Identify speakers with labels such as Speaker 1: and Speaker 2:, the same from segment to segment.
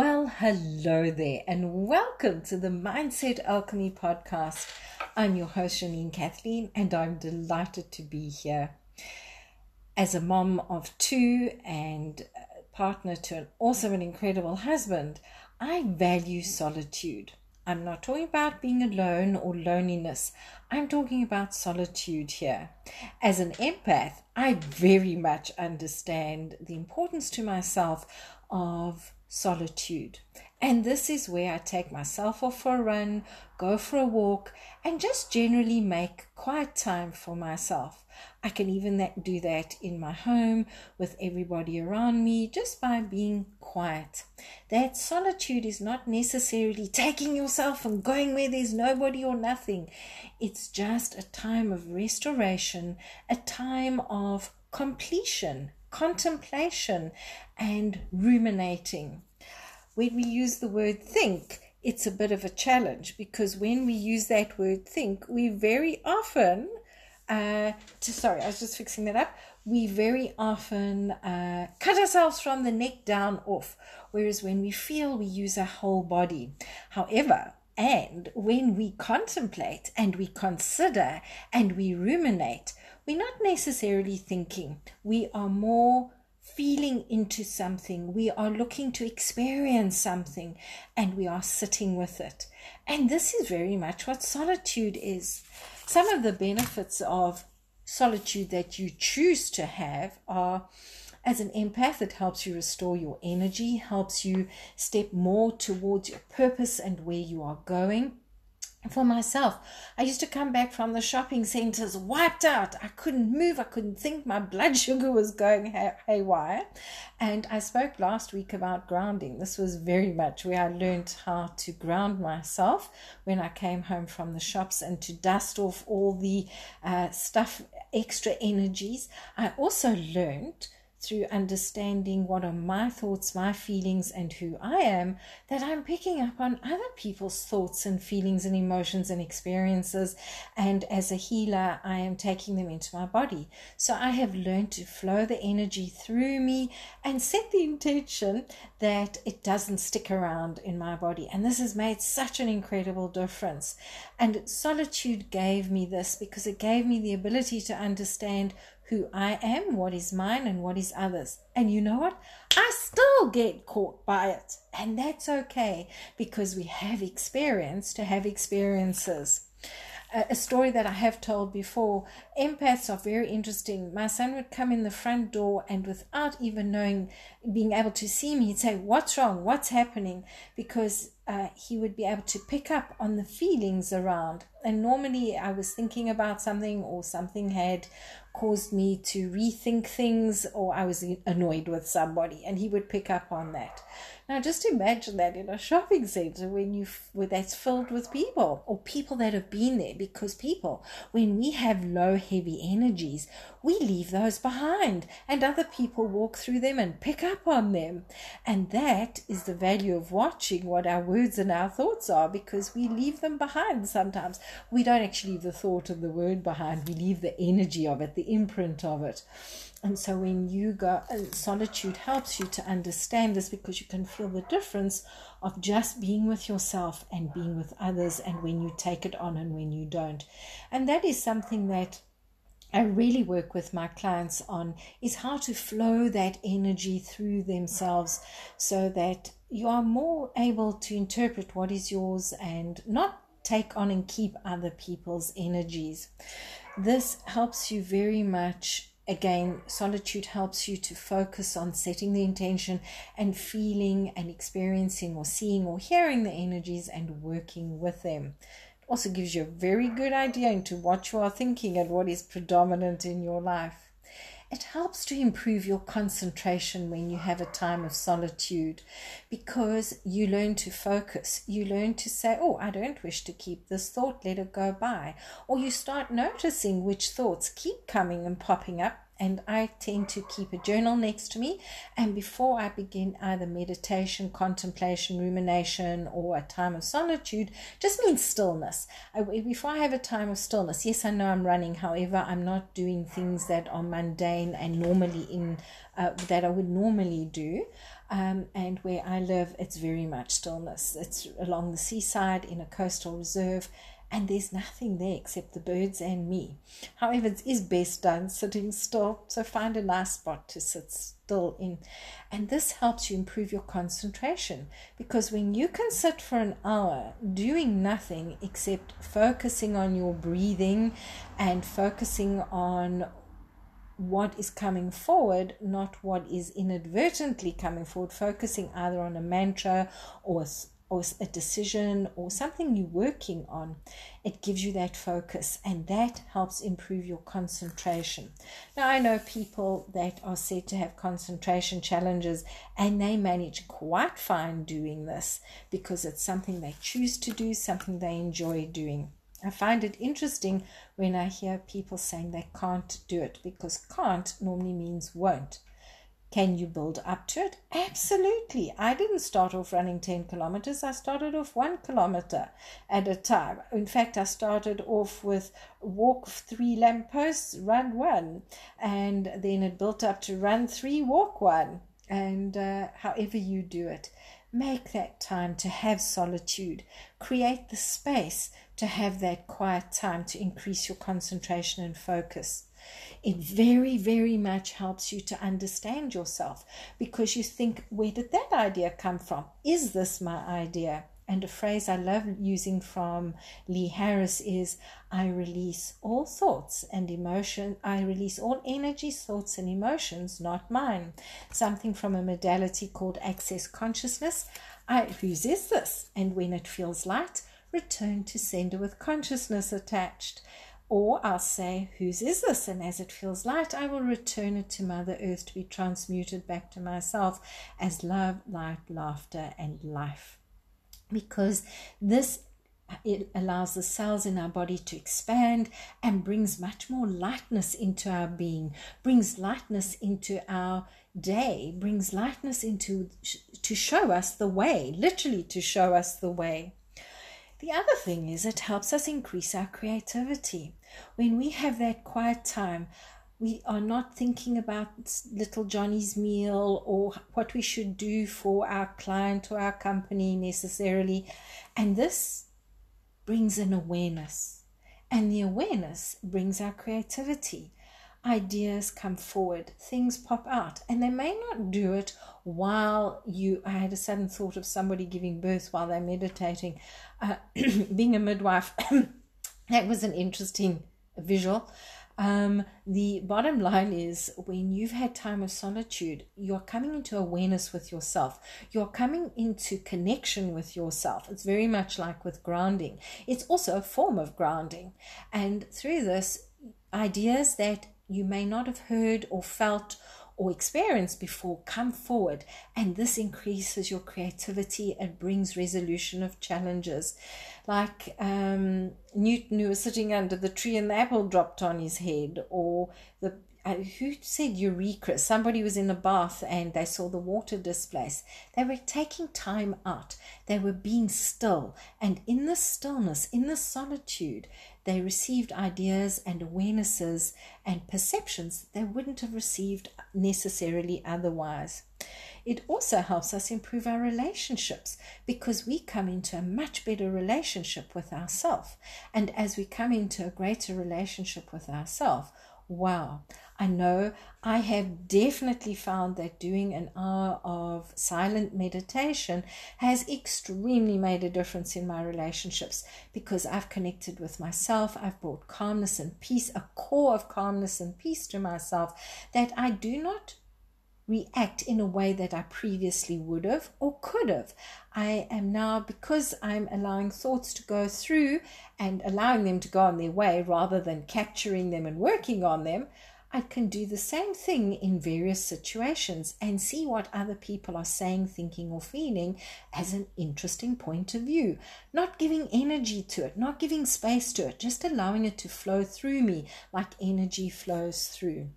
Speaker 1: Well, hello there, and welcome to the Mindset Alchemy podcast. I'm your host, Janine Kathleen, and I'm delighted to be here. As a mom of two and partner to an awesome and incredible husband, I value solitude. I'm not talking about being alone or loneliness. I'm talking about solitude here. As an empath, I very much understand the importance to myself of solitude. And this is where I take myself off for a run, go for a walk, and just generally make quiet time for myself. I can even that, do that in my home with everybody around me just by being quiet. That solitude is not necessarily taking yourself and going where there's nobody or nothing. It's just a time of restoration, a time of completion, contemplation, and ruminating. When we use the word think, it's a bit of a challenge because when we use that word think, we very often, uh, to, sorry, I was just fixing that up. We very often uh, cut ourselves from the neck down off, whereas when we feel, we use our whole body. However, and when we contemplate and we consider and we ruminate, we're not necessarily thinking. We are more feeling into something, we are looking to experience something, and we are sitting with it. And this is very much what solitude is. Some of the benefits of solitude that you choose to have are as an empath, it helps you restore your energy, helps you step more towards your purpose and where you are going for myself. I used to come back from the shopping centers wiped out. I couldn't move. I couldn't think. My blood sugar was going hay- haywire. And I spoke last week about grounding. This was very much where I learned how to ground myself when I came home from the shops and to dust off all the uh, stuff, extra energies. I also learned through understanding what are my thoughts, my feelings, and who I am, that I'm picking up on other people's thoughts and feelings and emotions and experiences. And as a healer, I am taking them into my body. So I have learned to flow the energy through me and set the intention that it doesn't stick around in my body. And this has made such an incredible difference. And solitude gave me this because it gave me the ability to understand who I am, what is mine, and what is others. And you know what? I still get caught by it. And that's okay because we have experience to have experiences. a story that I have told before empaths are very interesting. My son would come in the front door and without even knowing, being able to see me, he'd say, What's wrong? What's happening? Because uh, he would be able to pick up on the feelings around. And normally I was thinking about something or something had caused me to rethink things or I was annoyed with somebody and he would pick up on that. Now just imagine that in a shopping center when you where that's filled with people or people that have been there because people when we have low heavy energies we leave those behind and other people walk through them and pick up on them. And that is the value of watching what our words and our thoughts are because we leave them behind sometimes. We don't actually leave the thought and the word behind. We leave the energy of it the imprint of it and so when you go, solitude helps you to understand this because you can feel the difference of just being with yourself and being with others, and when you take it on and when you don't. And that is something that I really work with my clients on is how to flow that energy through themselves so that you are more able to interpret what is yours and not take on and keep other people's energies. This helps you very much again, solitude helps you to focus on setting the intention and feeling and experiencing or seeing or hearing the energies and working with them. It also gives you a very good idea into what you are thinking and what is predominant in your life. It helps to improve your concentration when you have a time of solitude because you learn to focus. You learn to say, Oh, I don't wish to keep this thought, let it go by. Or you start noticing which thoughts keep coming and popping up And I tend to keep a journal next to me. And before I begin either meditation, contemplation, rumination, or a time of solitude, just means stillness. I, before I have a time of stillness, yes, I know I'm running. However, I'm not doing things that are mundane and normally in uh, that I would normally do. Um, and where I live, it's very much stillness. It's along the seaside in a coastal reserve, and there's nothing there except the birds and me. However, it is best done sitting still, so find a nice spot to sit still in. And this helps you improve your concentration because when you can sit for an hour doing nothing except focusing on your breathing and focusing on what is coming forward, not what is inadvertently coming forward, focusing either on a mantra or or a decision or something you're working on, it gives you that focus and that helps improve your concentration. Now, I know people that are said to have concentration challenges and they manage quite fine doing this because it's something they choose to do, something they enjoy doing. I find it interesting when I hear people saying they can't do it because can't normally means won't. Can you build up to it? Absolutely. I didn't start off running 10 kilometers. I started off one kilometer at a time. In fact, I started off with walk three lampposts, run one. And then it built up to run three, walk one. And uh, however you do it, make that time to have solitude. Create the space to have that quiet time to increase your concentration and focus. It very, very much helps you to understand yourself because you think, where did that idea come from? Is this my idea? And a phrase I love using from Lee Harris is I release all thoughts and emotion. I release all energy, thoughts, and emotions, not mine. Something from a modality called access consciousness. I, whose is this? And when it feels light, return to sender with consciousness attached. Or I'll say, whose is this? And as it feels light, I will return it to Mother Earth to be transmuted back to myself as love, light, laughter, and life. Because this it allows the cells in our body to expand and brings much more lightness into our being, brings lightness into our day, brings lightness into to show us the way, literally to show us the way. The other thing is it helps us increase our creativity. When we have that quiet time, we are not thinking about little Johnny's meal or what we should do for our client or our company necessarily. And this brings an awareness. And the awareness brings our creativity ideas come forward, things pop out, and they may not do it while you. I had a sudden thought of somebody giving birth while they're meditating. Uh, being a midwife, that was an interesting visual. Um, the bottom line is when you've had time of solitude, you're coming into awareness with yourself. You're coming into connection with yourself. It's very much like with grounding, it's also a form of grounding. And through this, ideas that you may not have heard or felt or experienced before come forward. And this increases your creativity and brings resolution of challenges. Like um, newton who was sitting under the tree and the apple dropped on his head or the uh, who said eureka somebody was in a bath and they saw the water displace they were taking time out they were being still and in the stillness in the solitude they received ideas and awarenesses and perceptions they wouldn't have received necessarily otherwise. It also helps us improve our relationships because we come into a much better relationship with ourselves. And as we come into a greater relationship with ourselves, wow, I know I have definitely found that doing an hour of silent meditation has extremely made a difference in my relationships because I've connected with myself. I've brought calmness and peace, a core of calmness and peace to myself that I do not react in a way that I previously would have or could have. I am now, because I'm allowing thoughts to go through and allowing them to go on their way rather than capturing them and working on them, I can do the same thing in various situations and see what other people are saying, thinking, or feeling as an interesting point of view. Not giving energy to it, not giving space to it, just allowing it to flow through me like energy flows through.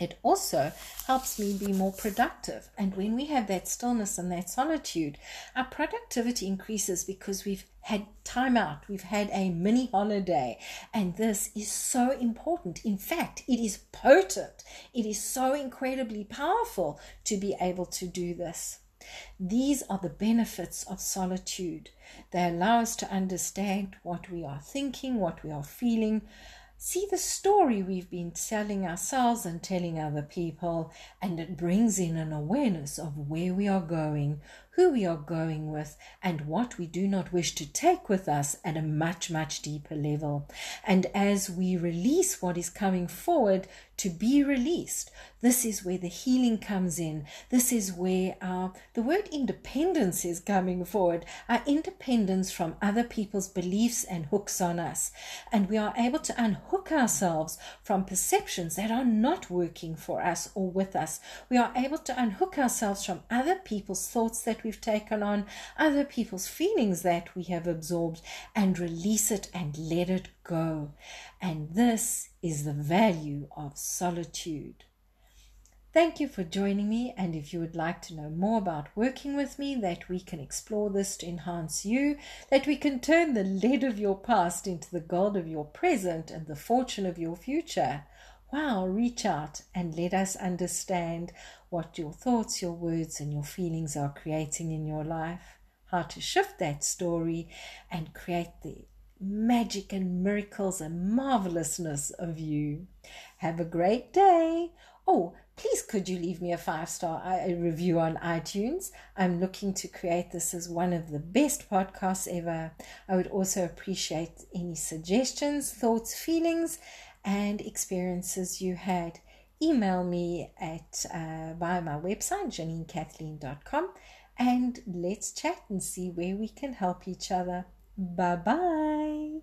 Speaker 1: It also helps me be more productive. And when we have that stillness and that solitude, our productivity increases because we've had time out, we've had a mini holiday. And this is so important. In fact, it is potent, it is so incredibly powerful to be able to do this. These are the benefits of solitude. They allow us to understand what we are thinking, what we are feeling, see the story we've been telling ourselves and telling other people, and it brings in an awareness of where we are going, who we are going with, and what we do not wish to take with us at a much, much deeper level. And as we release what is coming forward to be released, this is where the healing comes in. This is where our, the word independence is coming forward, our independence from other people's beliefs and hooks on us. And we are able to unhook ourselves from perceptions that are not working for us or with us. We are able to unhook ourselves from other people's thoughts that we we've taken on, other people's feelings that we have absorbed, and release it and let it go. And this is the value of solitude. Thank you for joining me. And if you would like to know more about working with me, that we can explore this to enhance you, that we can turn the lead of your past into the gold of your present and the fortune of your future, wow, reach out and let us understand what your thoughts, your words, and your feelings are creating in your life, how to shift that story and create the magic and miracles and marvelousness of you. Have a great day. Oh, please could you leave me a five star review on iTunes? I'm looking to create this as one of the best podcasts ever. I would also appreciate any suggestions, thoughts, feelings, and experiences you had email me at uh, via my website janinekathleen.com and let's chat and see where we can help each other bye bye